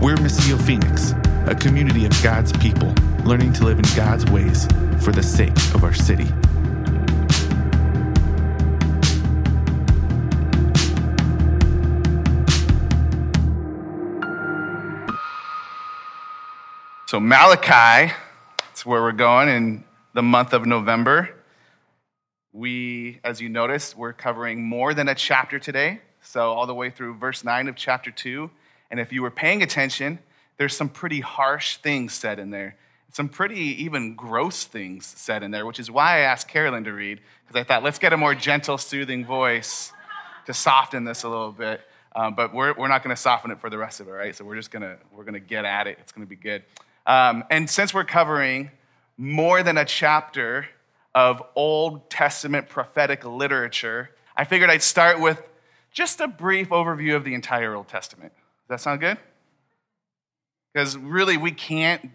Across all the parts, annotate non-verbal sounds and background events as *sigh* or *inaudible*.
We're Missio Phoenix, a community of God's people learning to live in God's ways for the sake of our city. So, Malachi, that's where we're going in the month of November. We, as you noticed, we're covering more than a chapter today. So, all the way through verse 9 of chapter 2. And if you were paying attention, there's some pretty harsh things said in there. Some pretty even gross things said in there, which is why I asked Carolyn to read, because I thought, let's get a more gentle, soothing voice to soften this a little bit. Um, but we're, we're not going to soften it for the rest of it, right? So we're just going to we're to get at it. It's going to be good. Um, and since we're covering more than a chapter of Old Testament prophetic literature, I figured I'd start with just a brief overview of the entire Old Testament. That sound good? Because really, we can't,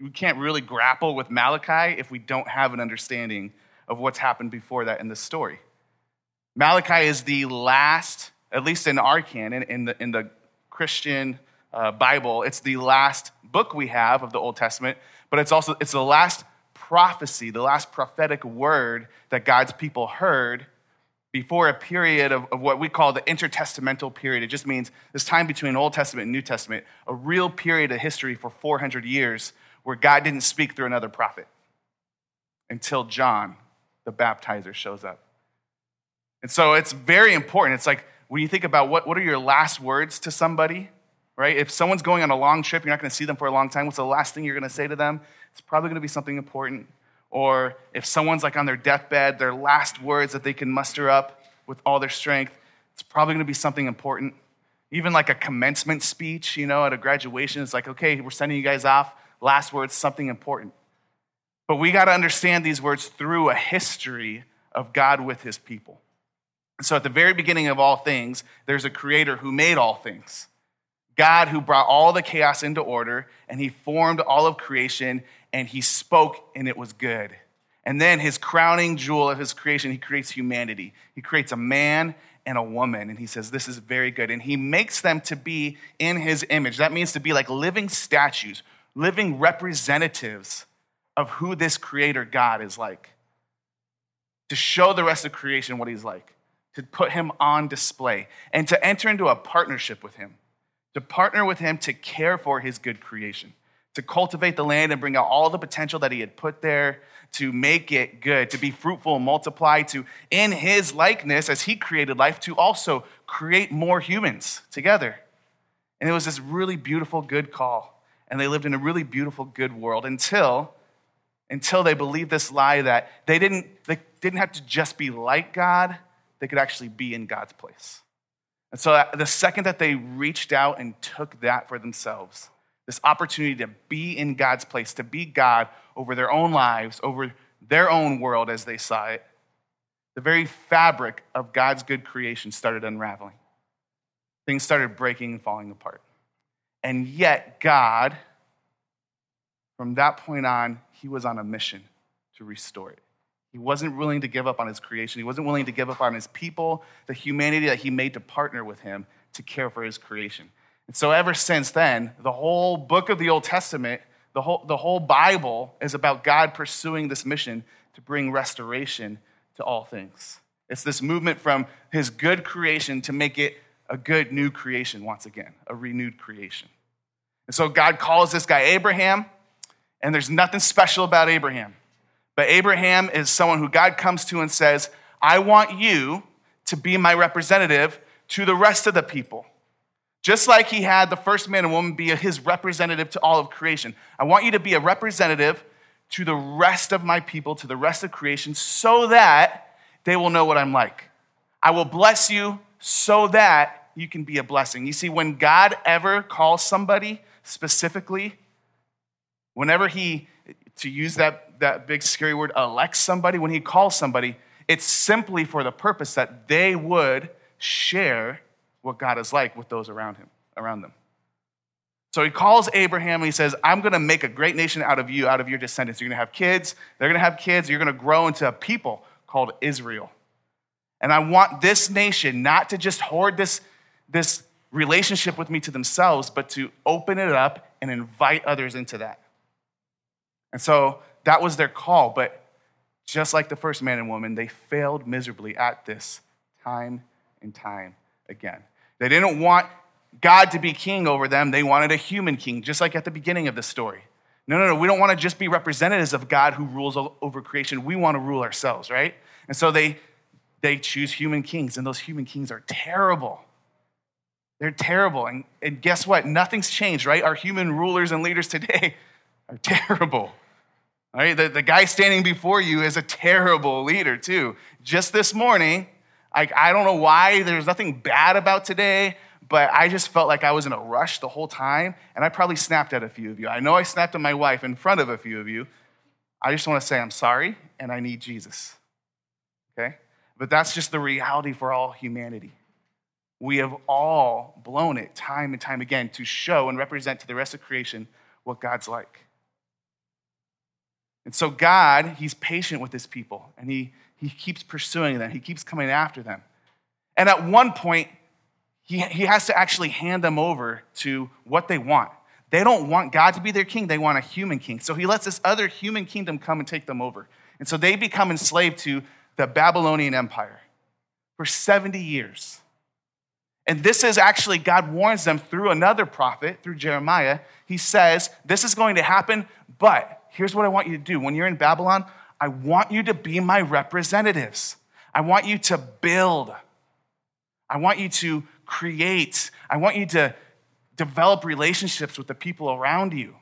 we can't really grapple with Malachi if we don't have an understanding of what's happened before that in the story. Malachi is the last, at least in our canon, in the, in the Christian uh, Bible, it's the last book we have of the Old Testament, but it's also it's the last prophecy, the last prophetic word that God's people heard before a period of, of, what we call the intertestamental period. It just means this time between Old Testament and New Testament, a real period of history for 400 years where God didn't speak through another prophet until John, the baptizer, shows up. And so it's very important. It's like when you think about what, what are your last words to somebody, right? If someone's going on a long trip, you're not going to see them for a long time. What's the last thing you're going to say to them? It's probably going to be something important. Or if someone's like on their deathbed, their last words that they can muster up with all their strength, it's probably going to be something important. Even like a commencement speech, you know, at a graduation, it's like, okay, we're sending you guys off. Last words, something important. But we got to understand these words through a history of God with his people. So at the very beginning of all things, there's a creator who made all things. God who brought all the chaos into order, and he formed all of creation, and he spoke, and it was good. And then his crowning jewel of his creation, he creates humanity. He creates a man and a woman, and he says, This is very good. And he makes them to be in his image. That means to be like living statues, living representatives of who this creator God is like. To show the rest of creation what he's like, to put him on display, and to enter into a partnership with him to partner with him to care for his good creation, to cultivate the land and bring out all the potential that he had put there, to make it good, to be fruitful and multiply, to, in his likeness, as he created life, to also create more humans together. And it was this really beautiful, good call. And they lived in a really beautiful, good world until, until they believed this lie that they didn't, they didn't have to just be like God, they could actually be in God's place. And so uh, the second that they reached out and took that for themselves, this opportunity to be in God's place, to be God over their own lives, over their own world as they saw it, the very fabric of God's good creation started unraveling. Things started breaking and falling apart. And yet, God, from that point on, he was on a mission to restore it. He wasn't willing to give up on his creation. He wasn't willing to give up on his people, the humanity that he made to partner with him to care for his creation. And so, ever since then, the whole book of the Old Testament, the whole, the whole Bible is about God pursuing this mission to bring restoration to all things. It's this movement from his good creation to make it a good new creation once again, a renewed creation. And so, God calls this guy Abraham, and there's nothing special about Abraham. But Abraham is someone who God comes to and says, I want you to be my representative to the rest of the people. Just like he had the first man and woman be his representative to all of creation. I want you to be a representative to the rest of my people, to the rest of creation, so that they will know what I'm like. I will bless you so that you can be a blessing. You see, when God ever calls somebody specifically, whenever he, to use that that big scary word, elect somebody, when he calls somebody, it's simply for the purpose that they would share what God is like with those around him, around them. So he calls Abraham and he says, I'm going to make a great nation out of you, out of your descendants. You're going to have kids, they're going to have kids, you're going to grow into a people called Israel. And I want this nation not to just hoard this, this relationship with me to themselves, but to open it up and invite others into that. And so that was their call. But just like the first man and woman, they failed miserably at this time and time again. They didn't want God to be king over them, they wanted a human king, just like at the beginning of the story. No, no, no, we don't want to just be representatives of God who rules over creation. We want to rule ourselves, right? And so they, they choose human kings, and those human kings are terrible. They're terrible. And, and guess what? Nothing's changed, right? Our human rulers and leaders today *laughs* are terrible. Right? The, the guy standing before you is a terrible leader, too. Just this morning, I, I don't know why, there's nothing bad about today, but I just felt like I was in a rush the whole time, and I probably snapped at a few of you. I know I snapped at my wife in front of a few of you. I just want to say I'm sorry, and I need Jesus. Okay? But that's just the reality for all humanity. We have all blown it time and time again to show and represent to the rest of creation what God's like. And so, God, He's patient with His people, and He, he keeps pursuing them, He keeps coming after them. And at one point, he, he has to actually hand them over to what they want. They don't want God to be their king, they want a human king. So he lets this other human kingdom come and take them over. And so they become enslaved to the Babylonian Empire for 70 years. And this is actually, God warns them through another prophet, through Jeremiah. He says, This is going to happen, but here's what I want you to do. When you're in Babylon, I want you to be my representatives. I want you to build. I want you to create. I want you to develop relationships with the people around you.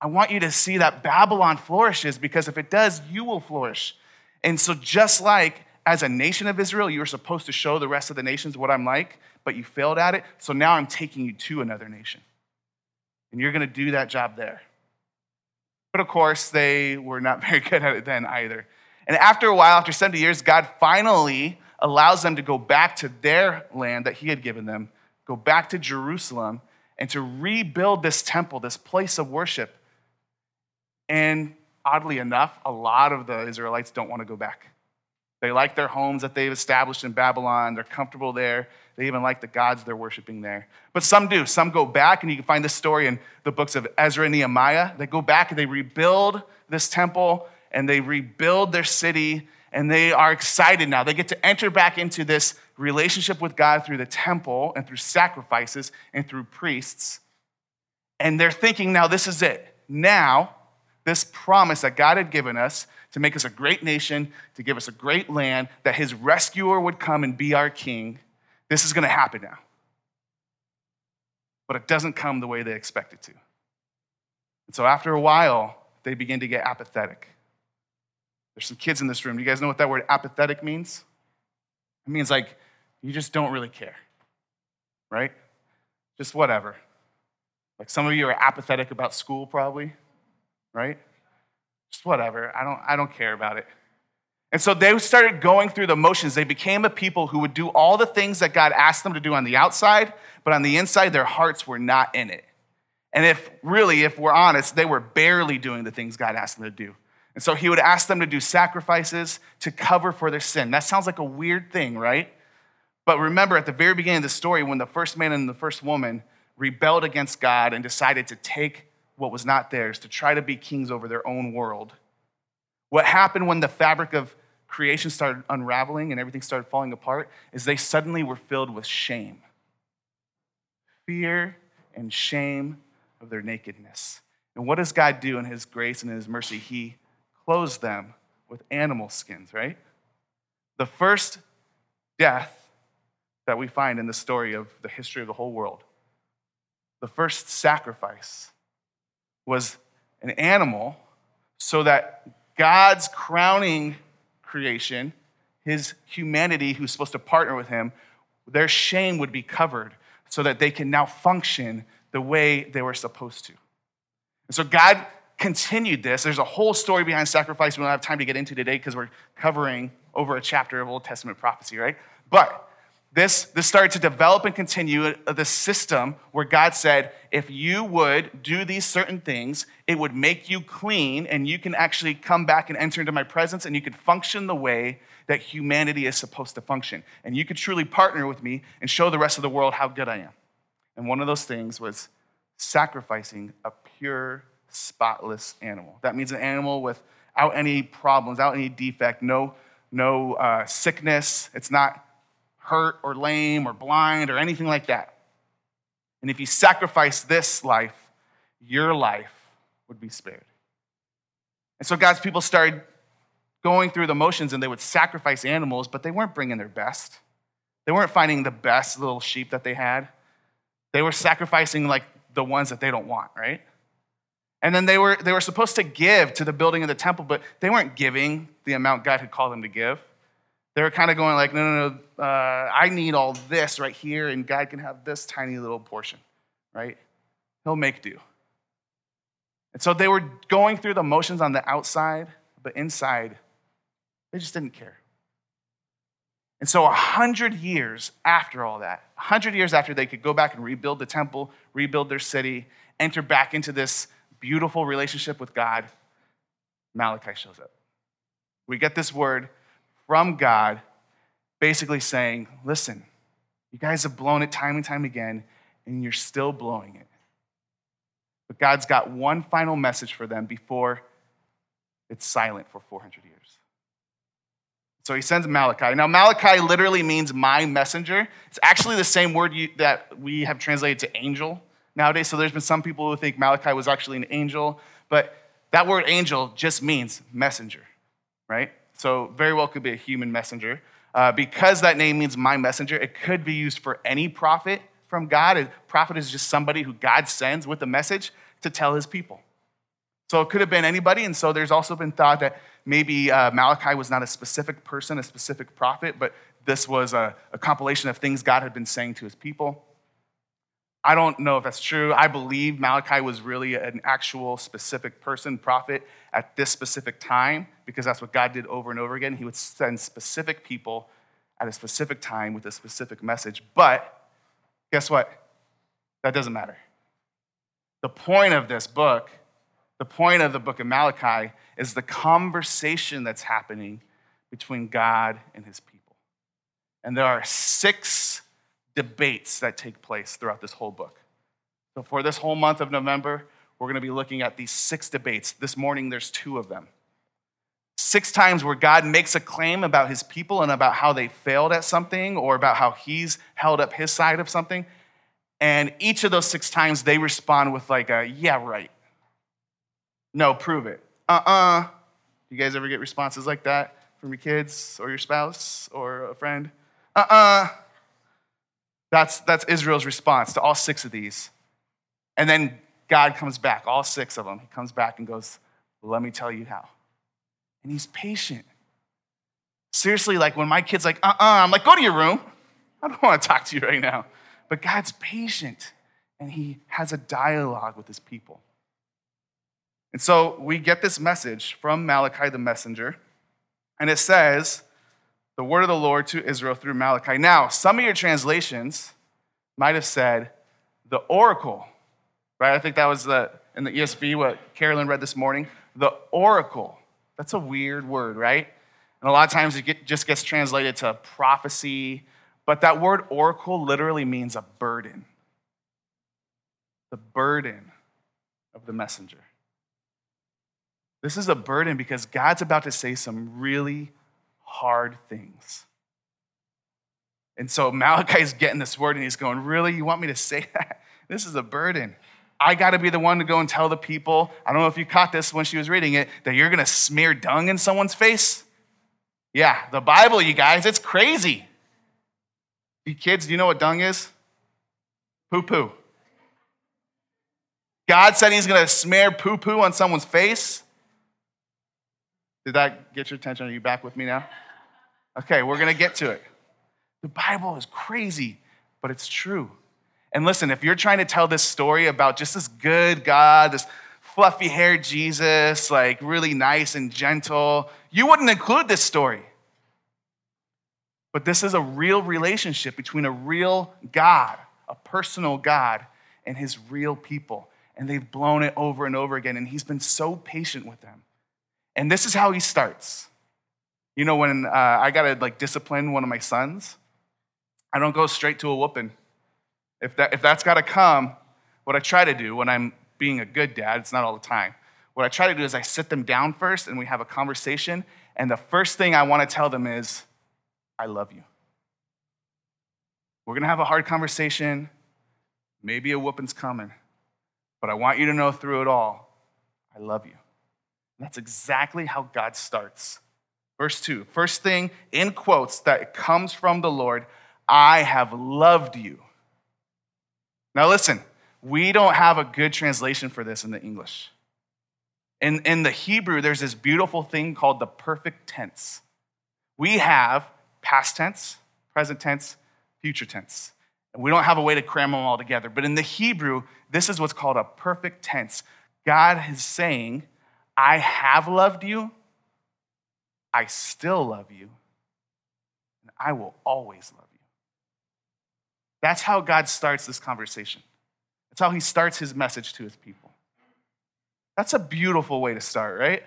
I want you to see that Babylon flourishes because if it does, you will flourish. And so, just like as a nation of Israel, you were supposed to show the rest of the nations what I'm like, but you failed at it. So now I'm taking you to another nation. And you're going to do that job there. But of course, they were not *laughs* very good at it then either. And after a while, after 70 years, God finally allows them to go back to their land that He had given them, go back to Jerusalem, and to rebuild this temple, this place of worship. And oddly enough, a lot of the Israelites don't want to go back. They like their homes that they've established in Babylon. They're comfortable there. They even like the gods they're worshiping there. But some do. Some go back, and you can find this story in the books of Ezra and Nehemiah. They go back and they rebuild this temple and they rebuild their city, and they are excited now. They get to enter back into this relationship with God through the temple and through sacrifices and through priests. And they're thinking, now this is it. Now, this promise that God had given us to make us a great nation, to give us a great land, that his rescuer would come and be our king. This is going to happen now. But it doesn't come the way they expect it to. And so after a while, they begin to get apathetic. There's some kids in this room. Do you guys know what that word apathetic means? It means like you just don't really care, right? Just whatever. Like some of you are apathetic about school, probably, right? Just whatever. I don't, I don't care about it. And so they started going through the motions. They became a people who would do all the things that God asked them to do on the outside, but on the inside, their hearts were not in it. And if really, if we're honest, they were barely doing the things God asked them to do. And so he would ask them to do sacrifices to cover for their sin. That sounds like a weird thing, right? But remember, at the very beginning of the story, when the first man and the first woman rebelled against God and decided to take what was not theirs, to try to be kings over their own world. What happened when the fabric of creation started unraveling and everything started falling apart is they suddenly were filled with shame fear and shame of their nakedness. And what does God do in His grace and in His mercy? He clothes them with animal skins, right? The first death that we find in the story of the history of the whole world, the first sacrifice was an animal so that God's crowning creation, his humanity who's supposed to partner with him, their shame would be covered so that they can now function the way they were supposed to. And so God continued this. There's a whole story behind sacrifice we don't have time to get into today because we're covering over a chapter of Old Testament prophecy, right? But this, this started to develop and continue the system where God said, if you would do these certain things, it would make you clean and you can actually come back and enter into my presence and you could function the way that humanity is supposed to function. And you could truly partner with me and show the rest of the world how good I am. And one of those things was sacrificing a pure, spotless animal. That means an animal without any problems, without any defect, no, no uh, sickness. It's not hurt or lame or blind or anything like that. And if you sacrifice this life, your life would be spared. And so God's people started going through the motions and they would sacrifice animals, but they weren't bringing their best. They weren't finding the best little sheep that they had. They were sacrificing like the ones that they don't want, right? And then they were, they were supposed to give to the building of the temple, but they weren't giving the amount God had called them to give. They were kind of going like, no, no, no, uh, I need all this right here, and God can have this tiny little portion, right? He'll make do. And so they were going through the motions on the outside, but inside, they just didn't care. And so, a hundred years after all that, a hundred years after they could go back and rebuild the temple, rebuild their city, enter back into this beautiful relationship with God, Malachi shows up. We get this word from God, basically saying, listen, you guys have blown it time and time again, and you're still blowing it. But God's got one final message for them before it's silent for 400 years. So he sends Malachi. Now, Malachi literally means my messenger. It's actually the same word you, that we have translated to angel nowadays. So there's been some people who think Malachi was actually an angel, but that word angel just means messenger, right? So, very well could be a human messenger. Uh, because that name means my messenger, it could be used for any prophet from God. A prophet is just somebody who God sends with a message to tell his people. So, it could have been anybody. And so, there's also been thought that maybe uh, Malachi was not a specific person, a specific prophet, but this was a, a compilation of things God had been saying to his people. I don't know if that's true. I believe Malachi was really an actual specific person, prophet, at this specific time, because that's what God did over and over again. He would send specific people at a specific time with a specific message. But guess what? That doesn't matter. The point of this book, the point of the book of Malachi, is the conversation that's happening between God and his people. And there are six debates that take place throughout this whole book. So, for this whole month of November, we're going to be looking at these six debates. This morning, there's two of them. Six times where God makes a claim about his people and about how they failed at something or about how he's held up his side of something. And each of those six times, they respond with, like, a, yeah, right. No, prove it. Uh uh-uh. uh. You guys ever get responses like that from your kids or your spouse or a friend? Uh uh-uh. uh that's, that's Israel's response to all six of these. And then God comes back, all six of them. He comes back and goes, Let me tell you how. And he's patient. Seriously, like when my kid's like, uh uh-uh, uh, I'm like, Go to your room. I don't want to talk to you right now. But God's patient and he has a dialogue with his people. And so we get this message from Malachi the messenger, and it says, the word of the Lord to Israel through Malachi. Now, some of your translations might have said the oracle, right? I think that was the, in the ESV what Carolyn read this morning. The oracle. That's a weird word, right? And a lot of times it get, just gets translated to prophecy, but that word oracle literally means a burden. The burden of the messenger. This is a burden because God's about to say some really hard things. And so Malachi's getting this word and he's going, Really? You want me to say *laughs* that? This is a burden. I got to be the one to go and tell the people. I don't know if you caught this when she was reading it, that you're going to smear dung in someone's face. Yeah, the Bible, you guys, it's crazy. You kids, do you know what dung is? Poo poo. God said he's going to smear poo poo on someone's face. Did that get your attention? Are you back with me now? Okay, we're going to get to it. The Bible is crazy, but it's true. And listen, if you're trying to tell this story about just this good God, this fluffy haired Jesus, like really nice and gentle, you wouldn't include this story. But this is a real relationship between a real God, a personal God, and his real people. And they've blown it over and over again. And he's been so patient with them. And this is how he starts. You know, when uh, I got to like discipline one of my sons, I don't go straight to a whooping. If, that, if that's got to come, what I try to do when I'm being a good dad, it's not all the time. What I try to do is I sit them down first and we have a conversation. And the first thing I want to tell them is, I love you. We're going to have a hard conversation. Maybe a whooping's coming. But I want you to know through it all, I love you. And that's exactly how God starts. Verse 2, first thing in quotes that comes from the Lord, I have loved you. Now listen, we don't have a good translation for this in the English. In, in the Hebrew, there's this beautiful thing called the perfect tense. We have past tense, present tense, future tense. And we don't have a way to cram them all together. But in the Hebrew, this is what's called a perfect tense. God is saying, I have loved you, I still love you, and I will always love you. That's how God starts this conversation. That's how he starts his message to his people. That's a beautiful way to start, right?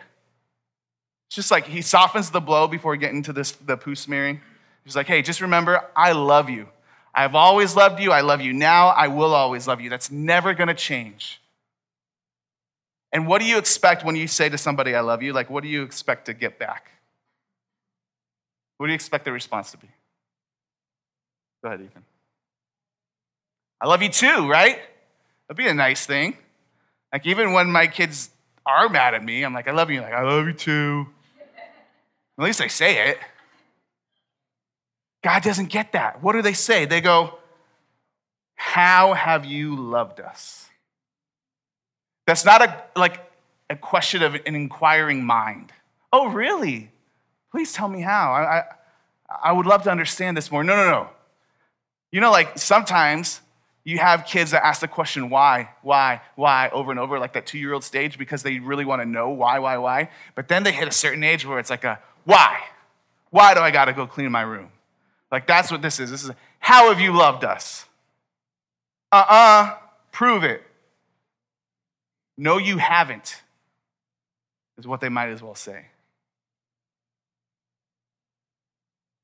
It's just like he softens the blow before getting to this the poo smearing. He's like, hey, just remember, I love you. I've always loved you. I love you now. I will always love you. That's never going to change. And what do you expect when you say to somebody, I love you? Like, what do you expect to get back? What do you expect the response to be? Go ahead, Ethan. I love you too, right? That'd be a nice thing. Like, even when my kids are mad at me, I'm like, I love you. Like, I love you too. At least I say it. God doesn't get that. What do they say? They go, How have you loved us? That's not a, like a question of an inquiring mind. Oh, really? Please tell me how. I, I, I would love to understand this more. No, no, no. You know, like sometimes you have kids that ask the question why, why, why over and over, like that two year old stage, because they really want to know why, why, why. But then they hit a certain age where it's like a why? Why do I got to go clean my room? Like that's what this is. This is how have you loved us? Uh uh-uh, uh, prove it. No, you haven't, is what they might as well say.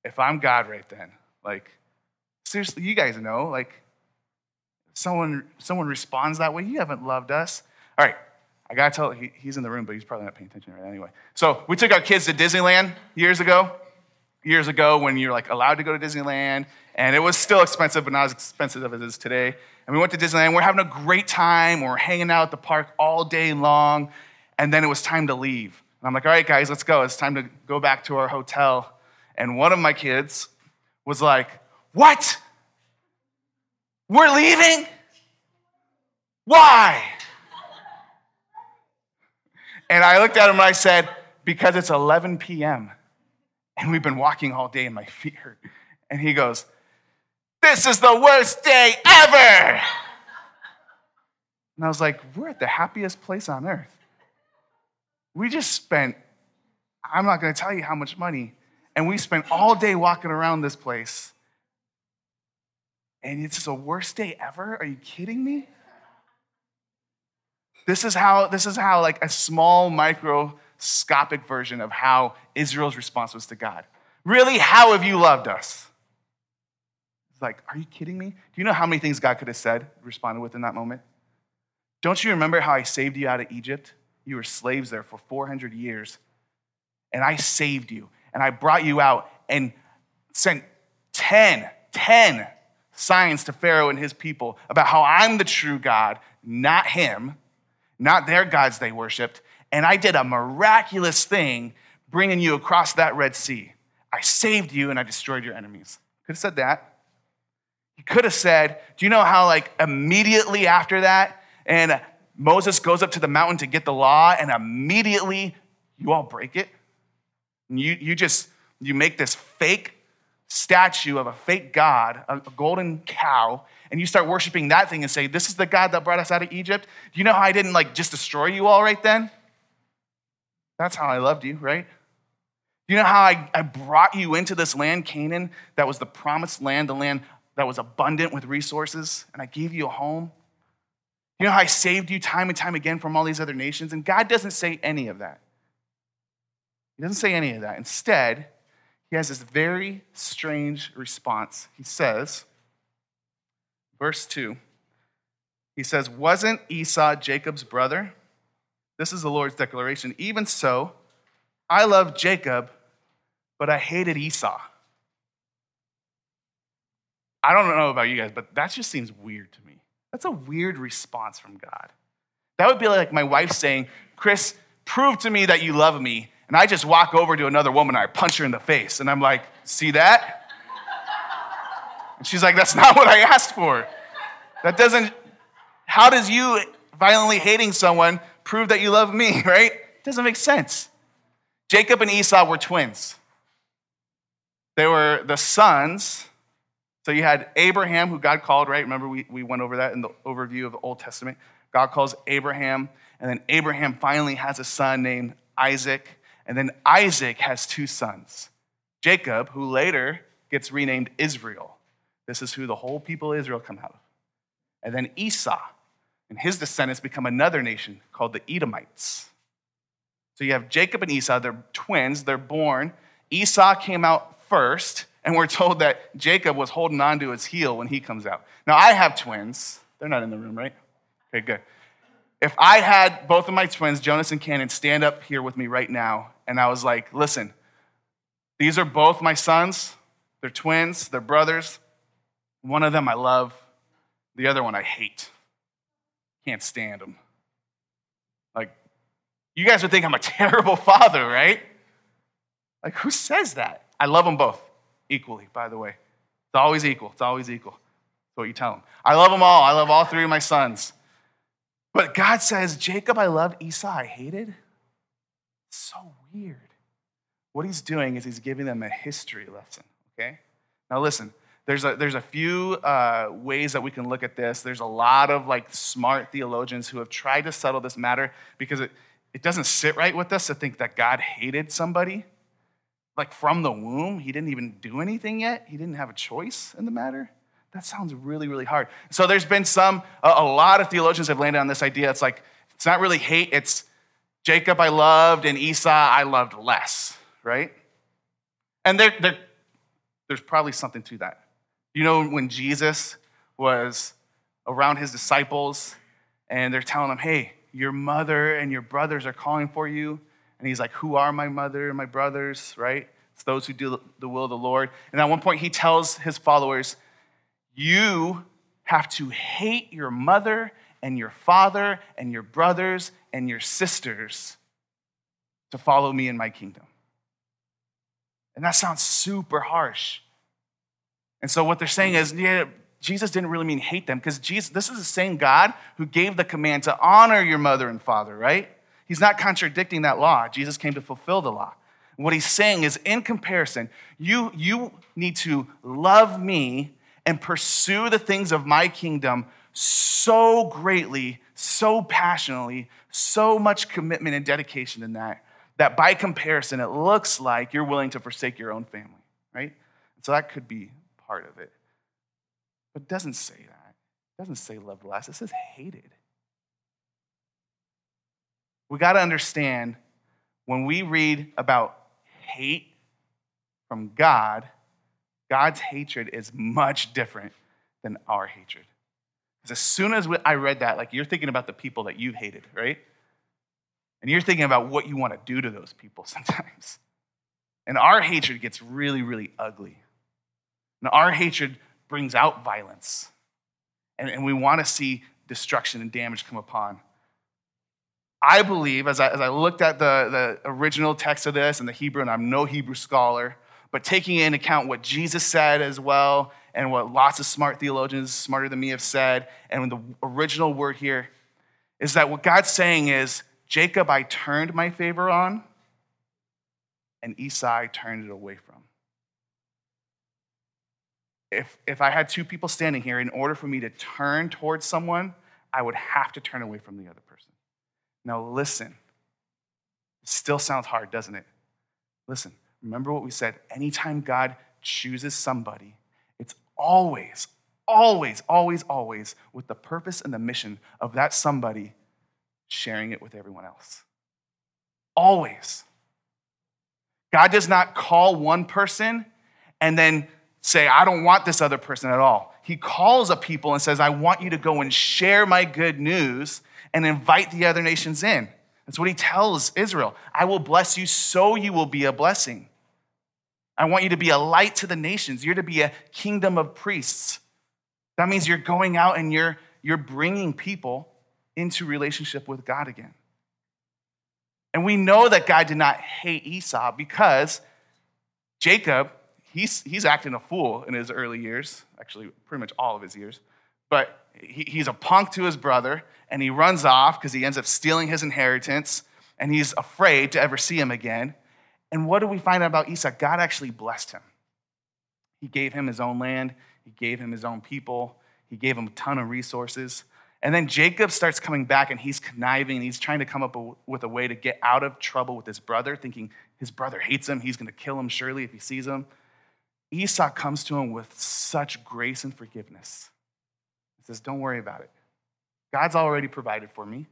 If I'm God right then, like, seriously, you guys know, like, someone, someone responds that way, you haven't loved us. All right, I gotta tell, he, he's in the room, but he's probably not paying attention right anyway. So we took our kids to Disneyland years ago. Years ago, when you're like allowed to go to Disneyland, and it was still expensive, but not as expensive as it is today. And we went to Disneyland. We're having a great time. We're hanging out at the park all day long, and then it was time to leave. And I'm like, all right, guys, let's go. It's time to go back to our hotel. And one of my kids was like, what? We're leaving? Why? And I looked at him and I said, Because it's 11 p.m. and we've been walking all day and my feet hurt. And he goes, This is the worst day ever. And I was like, We're at the happiest place on earth. We just spent, I'm not going to tell you how much money, and we spent all day walking around this place and it's the worst day ever? Are you kidding me? This is how, this is how like a small microscopic version of how Israel's response was to God. Really, how have you loved us? It's like, are you kidding me? Do you know how many things God could have said, responded with in that moment? Don't you remember how I saved you out of Egypt? You were slaves there for 400 years. And I saved you. And I brought you out and sent 10, 10 signs to Pharaoh and his people about how I'm the true God, not him, not their gods they worshiped. And I did a miraculous thing bringing you across that Red Sea. I saved you and I destroyed your enemies. Could have said that. He could have said, Do you know how, like, immediately after that, and Moses goes up to the mountain to get the law, and immediately you all break it? And you, you just, you make this fake statue of a fake god, a, golden cow, and you start worshiping that thing and say, This is the God that brought us out of Egypt, do you know how I didn't like just destroy you all right then? That's how I loved you, right? You know how I, I brought you into this land, Canaan, that was the promised land, the land that was abundant with resources, and I gave you a home? You know how I saved you time and time again from all these other nations? And God doesn't say any of that. He doesn't say any of that. Instead, he has this very strange response. He says, verse 2, he says, Wasn't Esau Jacob's brother? This is the Lord's declaration. Even so, I love Jacob, but I hated Esau. I don't know about you guys, but that just seems weird to me. That's a weird response from God. That would be like my wife saying, Chris, prove to me that you love me. And I just walk over to another woman and I punch her in the face. And I'm like, see that? And she's like, that's not what I asked for. That doesn't, how does you violently hating someone prove that you love me, *laughs* right? It doesn't make sense. Jacob and Esau were twins. They were the sons. So you had Abraham, who God called, right? Remember, we, we went over that in the overview of the Old Testament. God calls Abraham, and then Abraham finally has a son named Isaac, and then Isaac has two sons Jacob, who later gets renamed Israel. This is who the whole people of Israel come out of. And then Esau, and his descendants become another nation called the Edomites. So you have Jacob and Esau, they're twins, they're born. Esau came out first, and we're told that Jacob was holding on to his heel when he comes out. Now, I have twins. They're not in the room, right? Okay, good. If I had both of my twins, Jonas and Cannon, stand up here with me right now, and I was like, listen, these are both my sons. They're twins, they're brothers. One of them I love, the other one I hate. Can't stand them. Like, you guys would think I'm a *laughs* terrible father, right? Like, who says that? I love them both equally, by the way. It's always equal. It's always equal. That's what you tell them. I love them all. I love all three of my sons. But God says, Jacob, I loved, Esau, I hated. So weird. What he's doing is he's giving them a history lesson, okay? Now, listen, there's a, there's a few uh, ways that we can look at this. There's a lot of like smart theologians who have tried to settle this matter because it, it doesn't sit right with us to think that God hated somebody. Like from the womb, he didn't even do anything yet. He didn't have a choice in the matter. That sounds really, really hard. So there's been some, a, lot of theologians have landed on this idea. It's like, it's not really hate, it's Jacob I loved and Esau I loved less, right? And there, there, there's probably something to that. You know, when Jesus was around his disciples and they're telling him, hey, your mother and your brothers are calling for you. And he's like, Who are my mother and my brothers, right? It's those who do the will of the Lord. And at one point, he tells his followers, You have to hate your mother and your father and your brothers and your sisters to follow me in my kingdom. And that sounds super harsh. And so what they're saying is, yeah, Jesus didn't really mean hate them because Jesus, this is the same God who gave the command to honor your mother and father, right? He's not contradicting that law. Jesus came to fulfill the law. What he's saying is, in comparison, you, you need to love me and pursue the things of my kingdom so greatly, so passionately, so much commitment and dedication in that, that by comparison, it looks like you're willing to forsake your own family, right? So that could be part of it. But it doesn't say that. It doesn't say loved less, it says hated. We got to understand when we read about hate from God, God's hatred is much different than our hatred. Because as soon as I read that, like you're thinking about the people that you've hated, right? And you're thinking about what you want to do to those people *laughs* sometimes. And our hatred gets really, really ugly. And our hatred brings out violence. And, and we want to see destruction and damage come upon. I believe, as I, as I looked at the, the original text of this and the Hebrew, and I'm no Hebrew scholar, but taking into account what Jesus said as well, and what lots of smart theologians smarter than me have said, and the original word here is that what God's saying is, Jacob, I turned my favor on, and Esau, I turned it away from if, if I had two people standing here, in order for me to turn towards someone, I would have to turn away from the other person. Now, listen. It still sounds hard, doesn't it? Listen, remember what we said anytime God chooses somebody, it's always, always, always, always with the purpose and the mission of that somebody sharing it with everyone else. Always. God does not call one person and then say, I don't want this other person at all. He calls a people and says, I want you to go and share my good news and invite the other nations in. That's what he tells Israel. I will bless you so you will be a blessing. I want you to be a light to the nations. You're to be a kingdom of priests. That means you're going out and you're, you're bringing people into relationship with God again. And we know that God did not hate Esau because Jacob, he's, he's acting a fool in his early years, actually, pretty much all of his years. But he, he's a punk to his brother, and he runs off because he ends up stealing his inheritance, and he's afraid to ever see him again. And what do we find out about Esau? God actually blessed him. He gave him his own land, he gave him his own people, he gave him a ton of resources. And then Jacob starts coming back and he's conniving and he's trying to come up with a way to get out of trouble with his brother, thinking his brother hates him. He's going to kill him surely if he sees him. Esau comes to him with such grace and forgiveness. He says, Don't worry about it. God's already provided for me,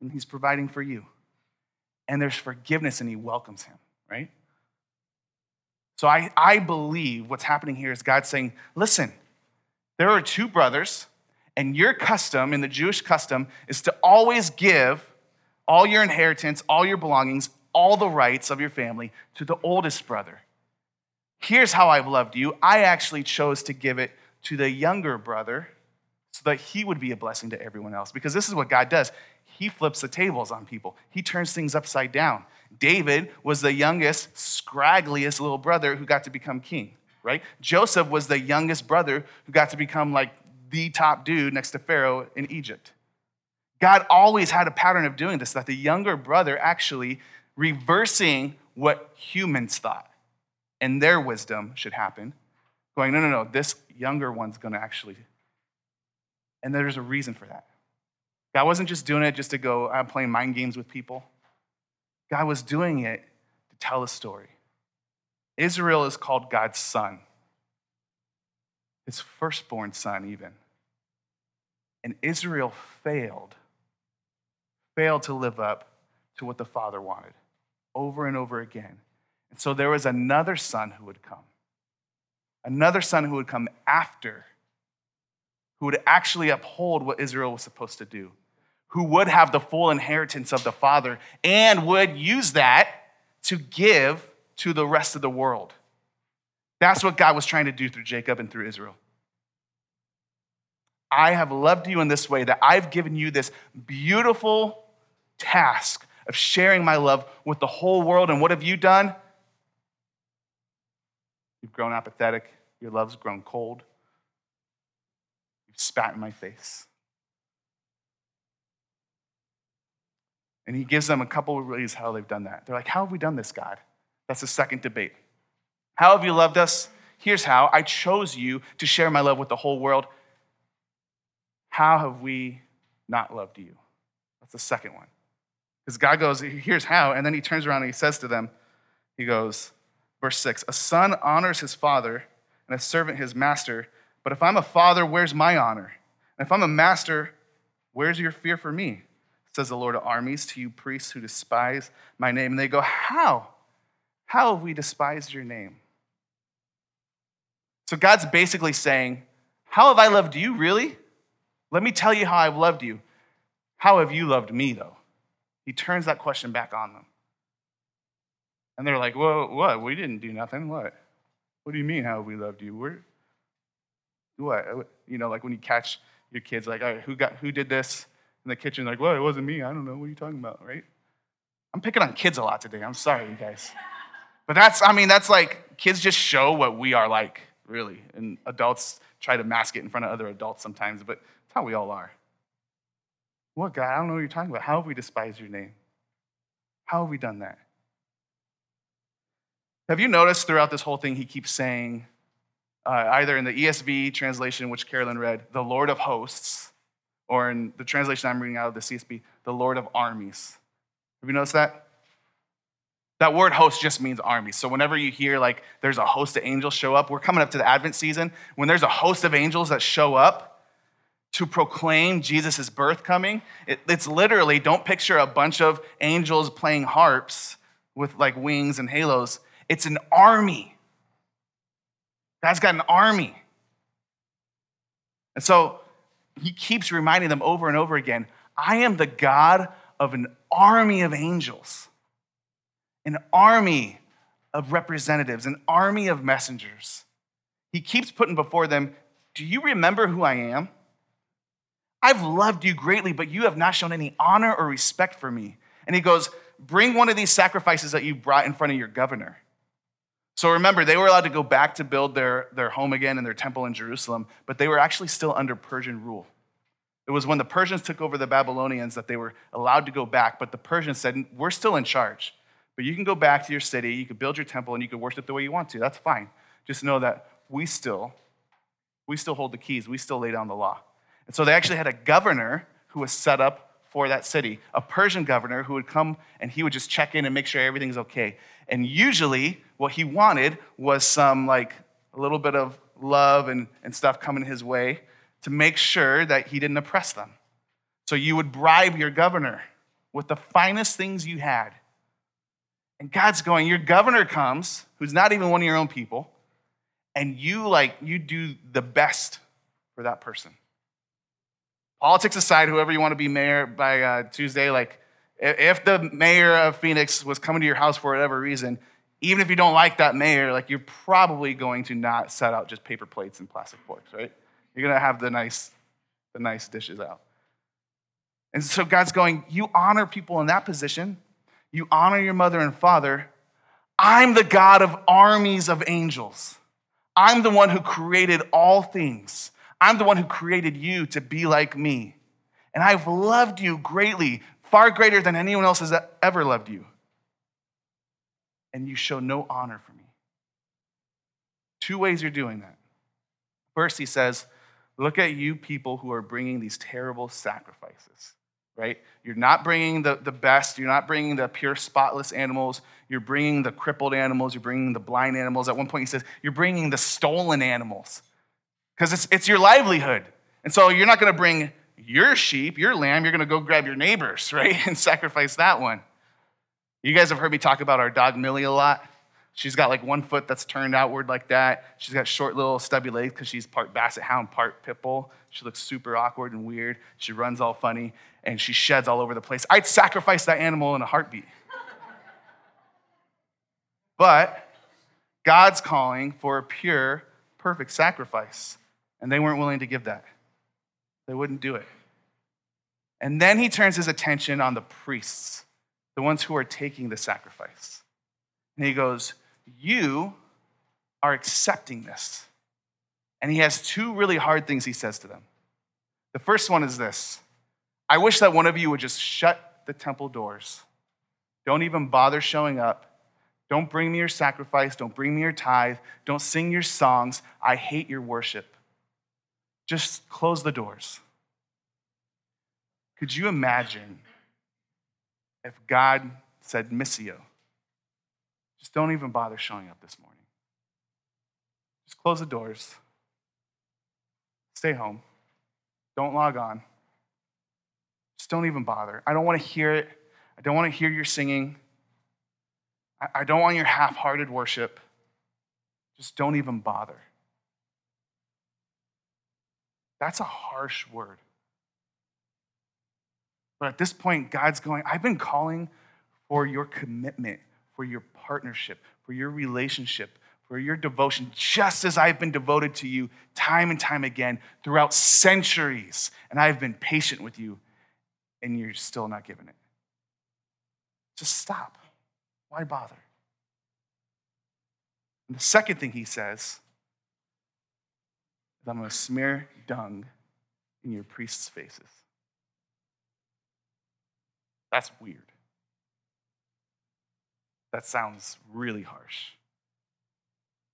and he's providing for you. And there's forgiveness, and he welcomes him, right? So I, I believe what's happening here is God saying, Listen, there are two brothers and your custom, in the Jewish custom, is to always give all your inheritance, all your belongings, all the rights of your family to the oldest brother. Here's how I've loved you. I actually chose to give it to the younger brother so that he would be a blessing to everyone else. Because this is what God does He flips the tables on people, He turns things upside down. David was the youngest, scraggliest little brother who got to become king, right? Joseph was the youngest brother who got to become like the top dude next to Pharaoh in Egypt. God always had a pattern of doing this, that the younger brother actually reversing what humans thought and their wisdom should happen, going, no, no, no, this younger one's gonna actually. And there's a reason for that. God wasn't just doing it just to go, I'm playing mind games with people. God was doing it to tell a story. Israel is called God's son his firstborn son, even. And Israel failed, failed to live up to what the father wanted over and over again. And so there was another son who would come, another son who would come after, who would actually uphold what Israel was supposed to do, who would have the full inheritance of the father and would use that to give to the rest of the world. That's what God was trying to do through Jacob and through Israel. I have loved you in this way, that I've given you this beautiful task of sharing my love with the whole world. And what have you done? You've grown apathetic, your love's grown cold, you've spat in my face. And he gives them a couple of ways how they've done that. They're like, How have we done this, God? That's the second debate. How have you loved us? Here's how I chose you to share my love with the whole world. How have we not loved you? That's the second one. Because God goes, Here's how. And then he turns around and he says to them, He goes, verse 6 A son honors his father, and a servant his master. But if I'm a father, where's my honor? And if I'm a master, where's your fear for me? Says the Lord of armies to you priests who despise my name. And they go, How? How have we despised your name? So God's basically saying, How have I loved you, really? Let me tell you how I've loved you. How have you loved me, though? He turns that question back on them. And they're like, Well, what? We didn't do nothing. What? What do you mean, how have we loved you? We're, what? You know, like when you catch your kids, like, all right, who, got, who did this in the kitchen? Like, well, it wasn't me. I don't know. What are you talking about, right? I'm picking on kids a lot today. I'm sorry, you guys. But that's, I mean, that's like, kids just show what we are like, really. And adults try to mask it in front of other adults sometimes, but that's how we all are. What, God? I don't know what you're talking about. How have we despised your name? How have we done that? Have you noticed throughout this whole thing, he keeps saying, uh, either in the ESV translation, which Carolyn read, the Lord of hosts, or in the translation I'm reading out of the CSB, the Lord of armies. Have you noticed that? That word host just means army. So whenever you hear like there's a host of angels show up, we're coming up to the Advent season. When there's a host of angels that show up to proclaim Jesus' birth coming, it, it's literally, don't picture a bunch of angels playing harps with like wings and halos. It's an army. God's got an army. And so he keeps reminding them over and over again I am the God of an army of angels an army of representatives, an army of messengers. He keeps putting before them, Do you remember who I am? I've loved you greatly, but you have not shown any honor or respect for me. And he goes, Bring one of these sacrifices that you brought in front of your governor. So remember, they were allowed to go back to build their, their home again and their temple in Jerusalem, but they were actually still under Persian rule. It was when the Persians took over the Babylonians that they were allowed to go back, but the Persians said, We're still in charge. But you can go back to your city, you can build your temple, and you can worship the way you want to. That's fine. Just know that we still, we still hold the keys. We still lay down the law. And so they actually had a governor who was set up for that city, a Persian governor who would come and he would just check in and make sure everything's okay. And usually, what he wanted was some like a little bit of love and, and stuff coming his way to make sure that he didn't oppress them. So you would bribe your governor with the finest things you had and God's going, Your governor comes, who's not even one of your own people, and you like, you do the best for that person. Politics aside, whoever you want to be mayor by uh, Tuesday, like, if the mayor of Phoenix was coming to your house for whatever reason, even if you don't like that mayor, like, you're probably going to not set out just paper plates and plastic forks, right? You're to have the nice, the nice dishes out. And so God's going, You honor people in that position you honor your mother and father, I'm the God of armies of angels. I'm the one who created all things. I'm the one who created you to be like me. And I've loved you greatly, far greater than anyone else has ever loved you. And you show no honor for me. Two ways you're doing that. First, he says, Look at you people who are bringing these terrible sacrifices right? You're not bringing the, the best. You're not bringing the pure, spotless animals. You're bringing the crippled animals. You're bringing the blind animals. At one point, he says, You're bringing the stolen animals because it's, it's your livelihood. And so you're not going to bring your sheep, your lamb. You're going to go grab your neighbor's, *laughs* right? And sacrifice that one. You guys have heard me talk about our dog Millie a lot. She's got like one foot that's turned outward like that. She's got short little stubby legs because she's part basset hound, part pit bull. She looks super awkward and weird. She runs all funny and she sheds all over the place. I'd sacrifice that animal in a heartbeat. *laughs* but God's calling for a pure, perfect sacrifice. And they weren't willing to give that. They wouldn't do it. And then he turns his attention on the priests, the ones who are taking the sacrifice. And he goes, You are accepting this. And he has two really hard things he says to them. The first one is this I wish that one of you would just shut the temple doors. Don't even bother showing up. Don't bring me your sacrifice. Don't bring me your tithe. Don't sing your songs. I hate your worship. Just close the doors. Could you imagine if God said, Missio, just don't even bother showing up this morning? Just close the doors. Stay home. Don't log on. Just don't even bother. I don't want to hear it. I don't want to hear your singing. I don't want your half hearted worship. Just don't even bother. That's a harsh word. But at this point, God's going, I've been calling for your commitment, for your partnership, for your relationship, for your devotion, just as I've been devoted to you time and time again throughout centuries. And I've been patient with you, and you're still not giving it. Just stop. Why bother? And the second thing he says is, I'm going to smear dung in your priests' faces. That's weird. That sounds really harsh.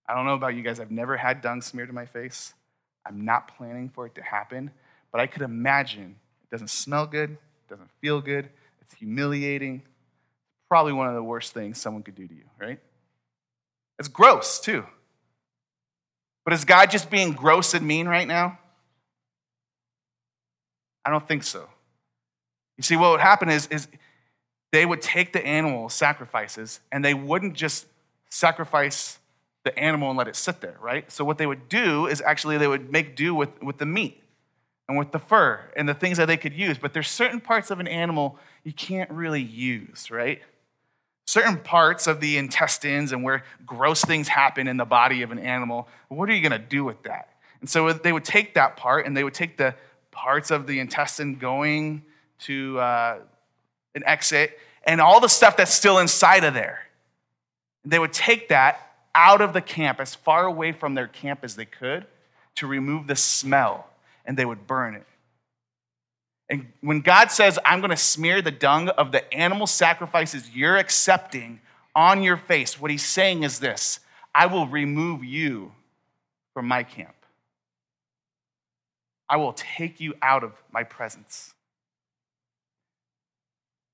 I don't know about you guys, I've never had dung smeared in my face. I'm not planning for it to happen, but I could imagine it doesn't smell good, it doesn't feel good, it's humiliating, probably one of the worst things someone could do to you, right? It's gross, too. But is God just being gross and mean right now? I don't think so. You see, what would happen is, is they would take the animal sacrifices and they wouldn't just sacrifice the animal and let it sit there, right? So what they would do is actually they would make do with, with the meat and with the fur and the things that they could use. But there's certain parts of an animal you can't really use, right? Certain parts of the intestines and where gross things happen in the body of an animal, what are you gonna do with that? And so they would take that part and they would take the parts of the intestine going to uh, an exit and all the stuff that's still inside of there. They would take that out of the camp, as far away from their camp as they could, to remove the smell, and they would burn it. And when God says, I'm going to smear the dung of the animal sacrifices you're accepting on your face, what he's saying is this I will remove you from my camp. I will take you out of my presence.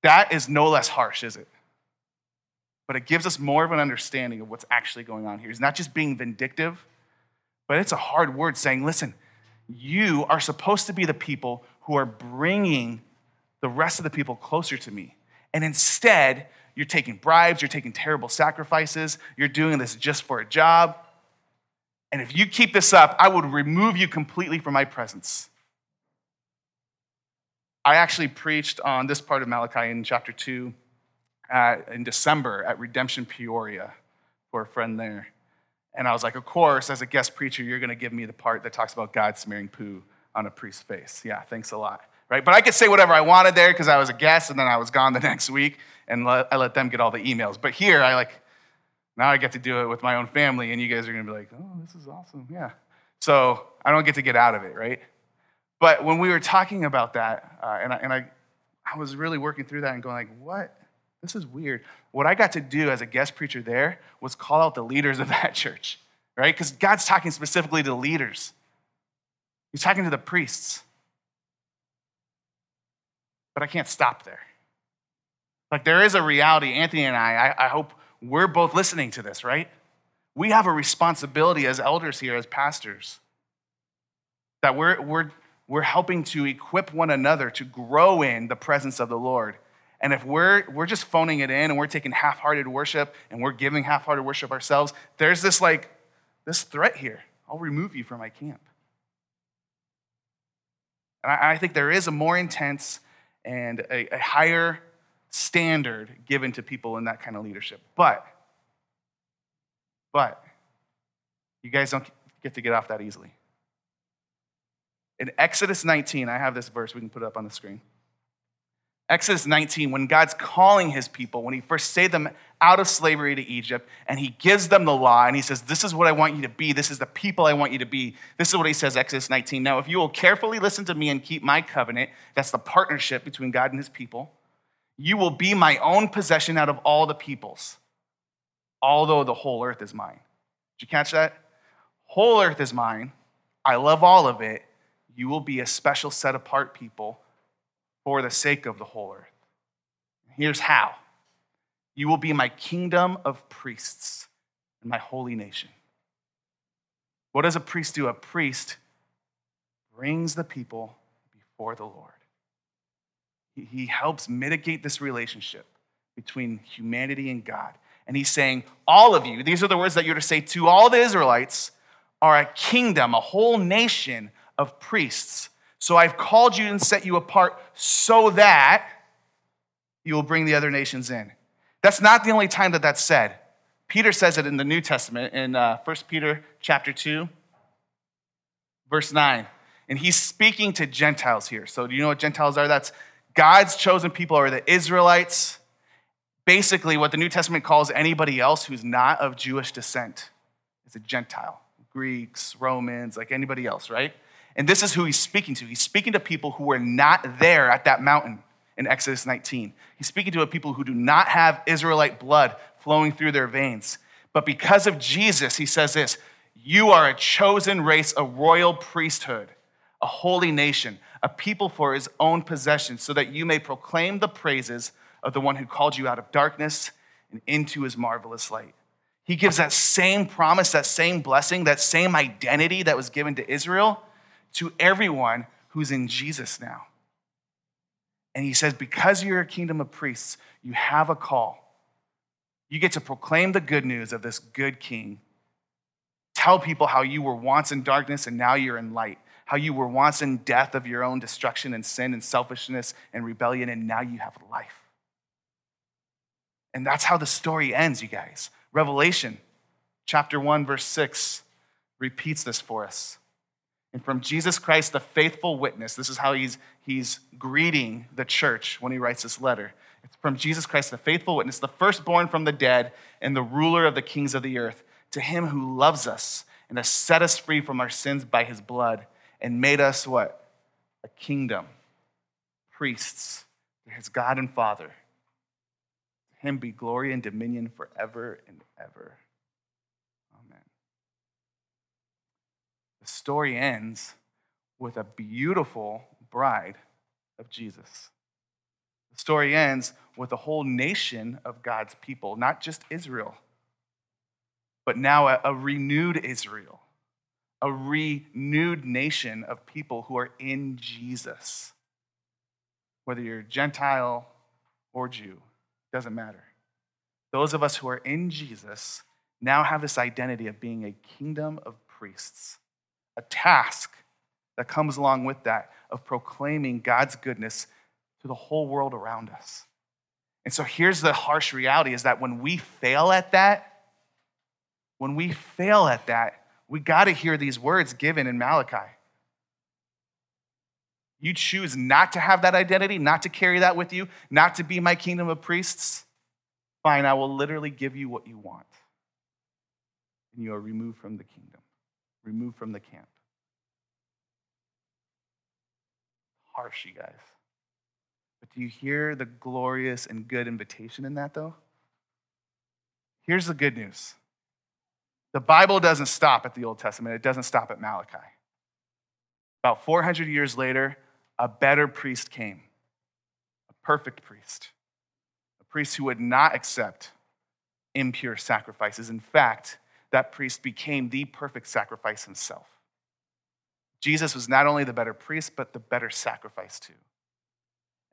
That is no less harsh, is it? But it gives us more of an understanding of what's actually going on here. He's not just being vindictive, but it's a hard word saying, listen, you are supposed to be the people who are bringing the rest of the people closer to me. And instead, you're taking bribes, you're taking terrible sacrifices, you're doing this just for a job. And if you keep this up, I would remove you completely from my presence. I actually preached on this part of Malachi in chapter 2 uh, in December at Redemption Peoria for a friend there. And I was like, of course, as a guest preacher, you're going to give me the part that talks about God smearing poo on a priest's face. Yeah, thanks a lot. Right? But I could say whatever I wanted there because I was a guest and then I was gone the *laughs* next week and let, I let them get all the emails. But here, I like, now I get to do it with my own family and you guys are going to be like, oh, this is awesome. Yeah. So I don't get to get out of it, right? But when we were talking about that, uh, and, I, and I, I was really working through that and going like, what? This is weird. What I got to do as a guest preacher there was call out the leaders of *laughs* that church, right? Because God's talking specifically to leaders. He's talking to the priests. But I can't stop there. Like there is a reality, Anthony and I, I, I hope we're both listening to this, right? We have a responsibility as elders here, as pastors, that we're, we're we're helping to equip one another to grow in the presence of the Lord. And if we're, we're just phoning it in and we're taking half hearted worship and we're giving half hearted worship ourselves, there's this like, this threat here. I'll remove you from my camp. And I, I think there is a more intense and a, a higher standard given to people in that kind of leadership. But, but, you guys don't get to get off that easily. In Exodus 19, I have this verse, we can put it up on the screen. Exodus 19, when God's calling his people, when he first saved them out of slavery to Egypt, and he gives them the law, and he says, This is what I want you to be. This is the people I want you to be. This is what he says, Exodus 19. Now, if you will carefully listen to me and keep my covenant, that's the partnership between God and his people, you will be my own possession out of all the peoples, although the whole earth is mine. Did you catch that? Whole earth is mine. I love all of it you will be a special set apart people for the sake of the whole earth. Here's how you will be my kingdom of priests and my holy nation. What does a priest do? A priest brings the people before the Lord. He helps mitigate this relationship between humanity and God. And he's saying, All of you, these are the words that you're to say to all the Israelites, are a kingdom, a whole nation of priests. So I've called you and set you apart so that you will bring the other nations in. That's not the only time that that's said. Peter says it in the New Testament in uh, 1 Peter chapter 2, verse 9. And he's speaking to Gentiles here. So do you know what Gentiles are? That's God's chosen people are the Israelites. Basically, what the New Testament calls anybody else who's not of Jewish descent is a Gentile. Greeks, Romans, like anybody else, right? And this is who he's speaking to. He's speaking to people who were not there at that mountain in Exodus 19. He's speaking to a people who do not have Israelite blood flowing through their veins. But because of Jesus, he says this You are a chosen race, a royal priesthood, a holy nation, a people for his own possession, so that you may proclaim the praises of the one who called you out of darkness and into his marvelous light. He gives that same promise, that same blessing, that same identity that was given to Israel to everyone who's in Jesus now. And he says, because you're a kingdom of priests, you have a call. You get to proclaim the good news of this good king. Tell people how you were once in darkness and now you're in light. How you were once in death of your own destruction and sin and selfishness and rebellion, and now you have life. And that's how the story ends, you guys. Revelation chapter 1, verse 6 repeats this for us. And from Jesus Christ, the faithful witness, this is how he's, he's greeting the church when he writes this letter. It's from Jesus Christ, the faithful witness, the firstborn from the dead, and the ruler of the kings of the earth, to him who loves us and has set us free from our sins by his blood and made us what? A kingdom, priests to his God and Father. To him be glory and dominion forever and ever. The story ends with a beautiful bride of Jesus. The story ends with a whole nation of God's people, not just Israel, but now a, a renewed Israel, a renewed nation of people who are in Jesus. Whether you're Gentile or Jew, doesn't matter. Those of us who are in Jesus now have this identity of being a kingdom of priests a task that comes along with that of proclaiming God's goodness to the whole world around us. And so here's the harsh reality is that when we fail at that, when we fail at that, we got to hear these words given in Malachi. You choose not to have that identity, not to carry that with you, not to be my kingdom of priests. Fine, I will literally give you what you want. And you are removed from the kingdom removed from the camp. Harsh, you guys. But do you hear the glorious and good invitation in that, though? Here's the good news the Bible doesn't stop at the Old Testament, it doesn't stop at Malachi. About 400 years later, a better priest came, a perfect priest, a priest who would not accept impure sacrifices. In fact, that priest became the perfect sacrifice himself. Jesus was not only the better priest, but the better sacrifice too.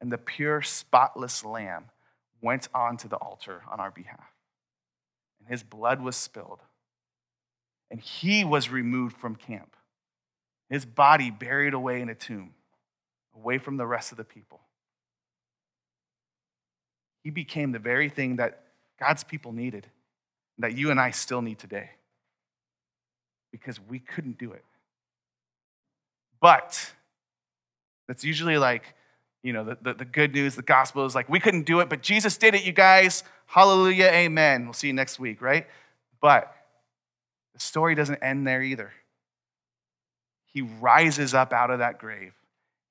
And the pure, spotless lamb went onto the altar on our behalf. And his blood was spilled. And he was removed from camp, his body buried away in a tomb, away from the rest of the people. He became the very thing that God's people needed that you and I still need today because we couldn't do it. But that's usually like, you know, the, the, the, good news, the gospel is like, we couldn't do it, but Jesus did it, you guys. Hallelujah, amen. We'll see you next week, right? But the story doesn't end there either. He rises up out of that grave.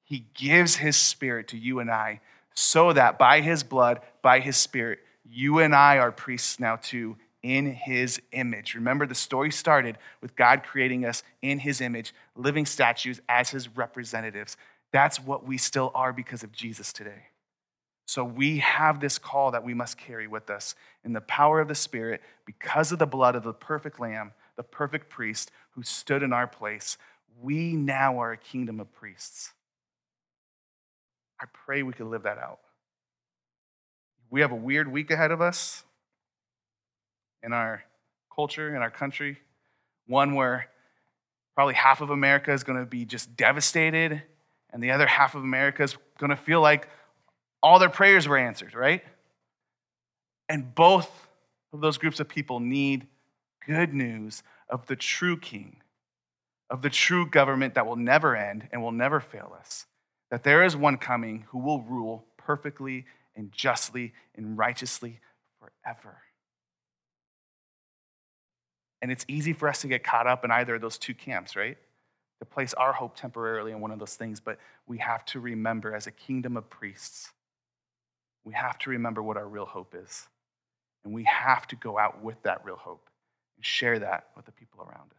He gives his spirit to you and I so that by his blood, by his spirit, you and I are priests now too in his image. Remember, the story started with God creating us in his image, living statues as his representatives. That's what we still are because of Jesus today. So we have this call that we must carry with us in the power of the Spirit because of the blood of the perfect Lamb, the perfect priest who stood in our place. We now are a kingdom of priests. I pray we can live that out. We have a weird week ahead of us in our culture, in our country. One where probably half of America is going to be just devastated, and the other half of America is going to feel like all their prayers were answered, right? And both of those groups of people need good news of the true king, of the true government that will never end and will never fail us. That there is one coming who will rule perfectly and justly and righteously forever. And it's easy for us to get caught up in either of those two camps, right? To place our hope temporarily in one of those things, but we have to remember as a kingdom of priests, we have to remember what our real hope is. And we have to go out with that real hope and share that with the people around us.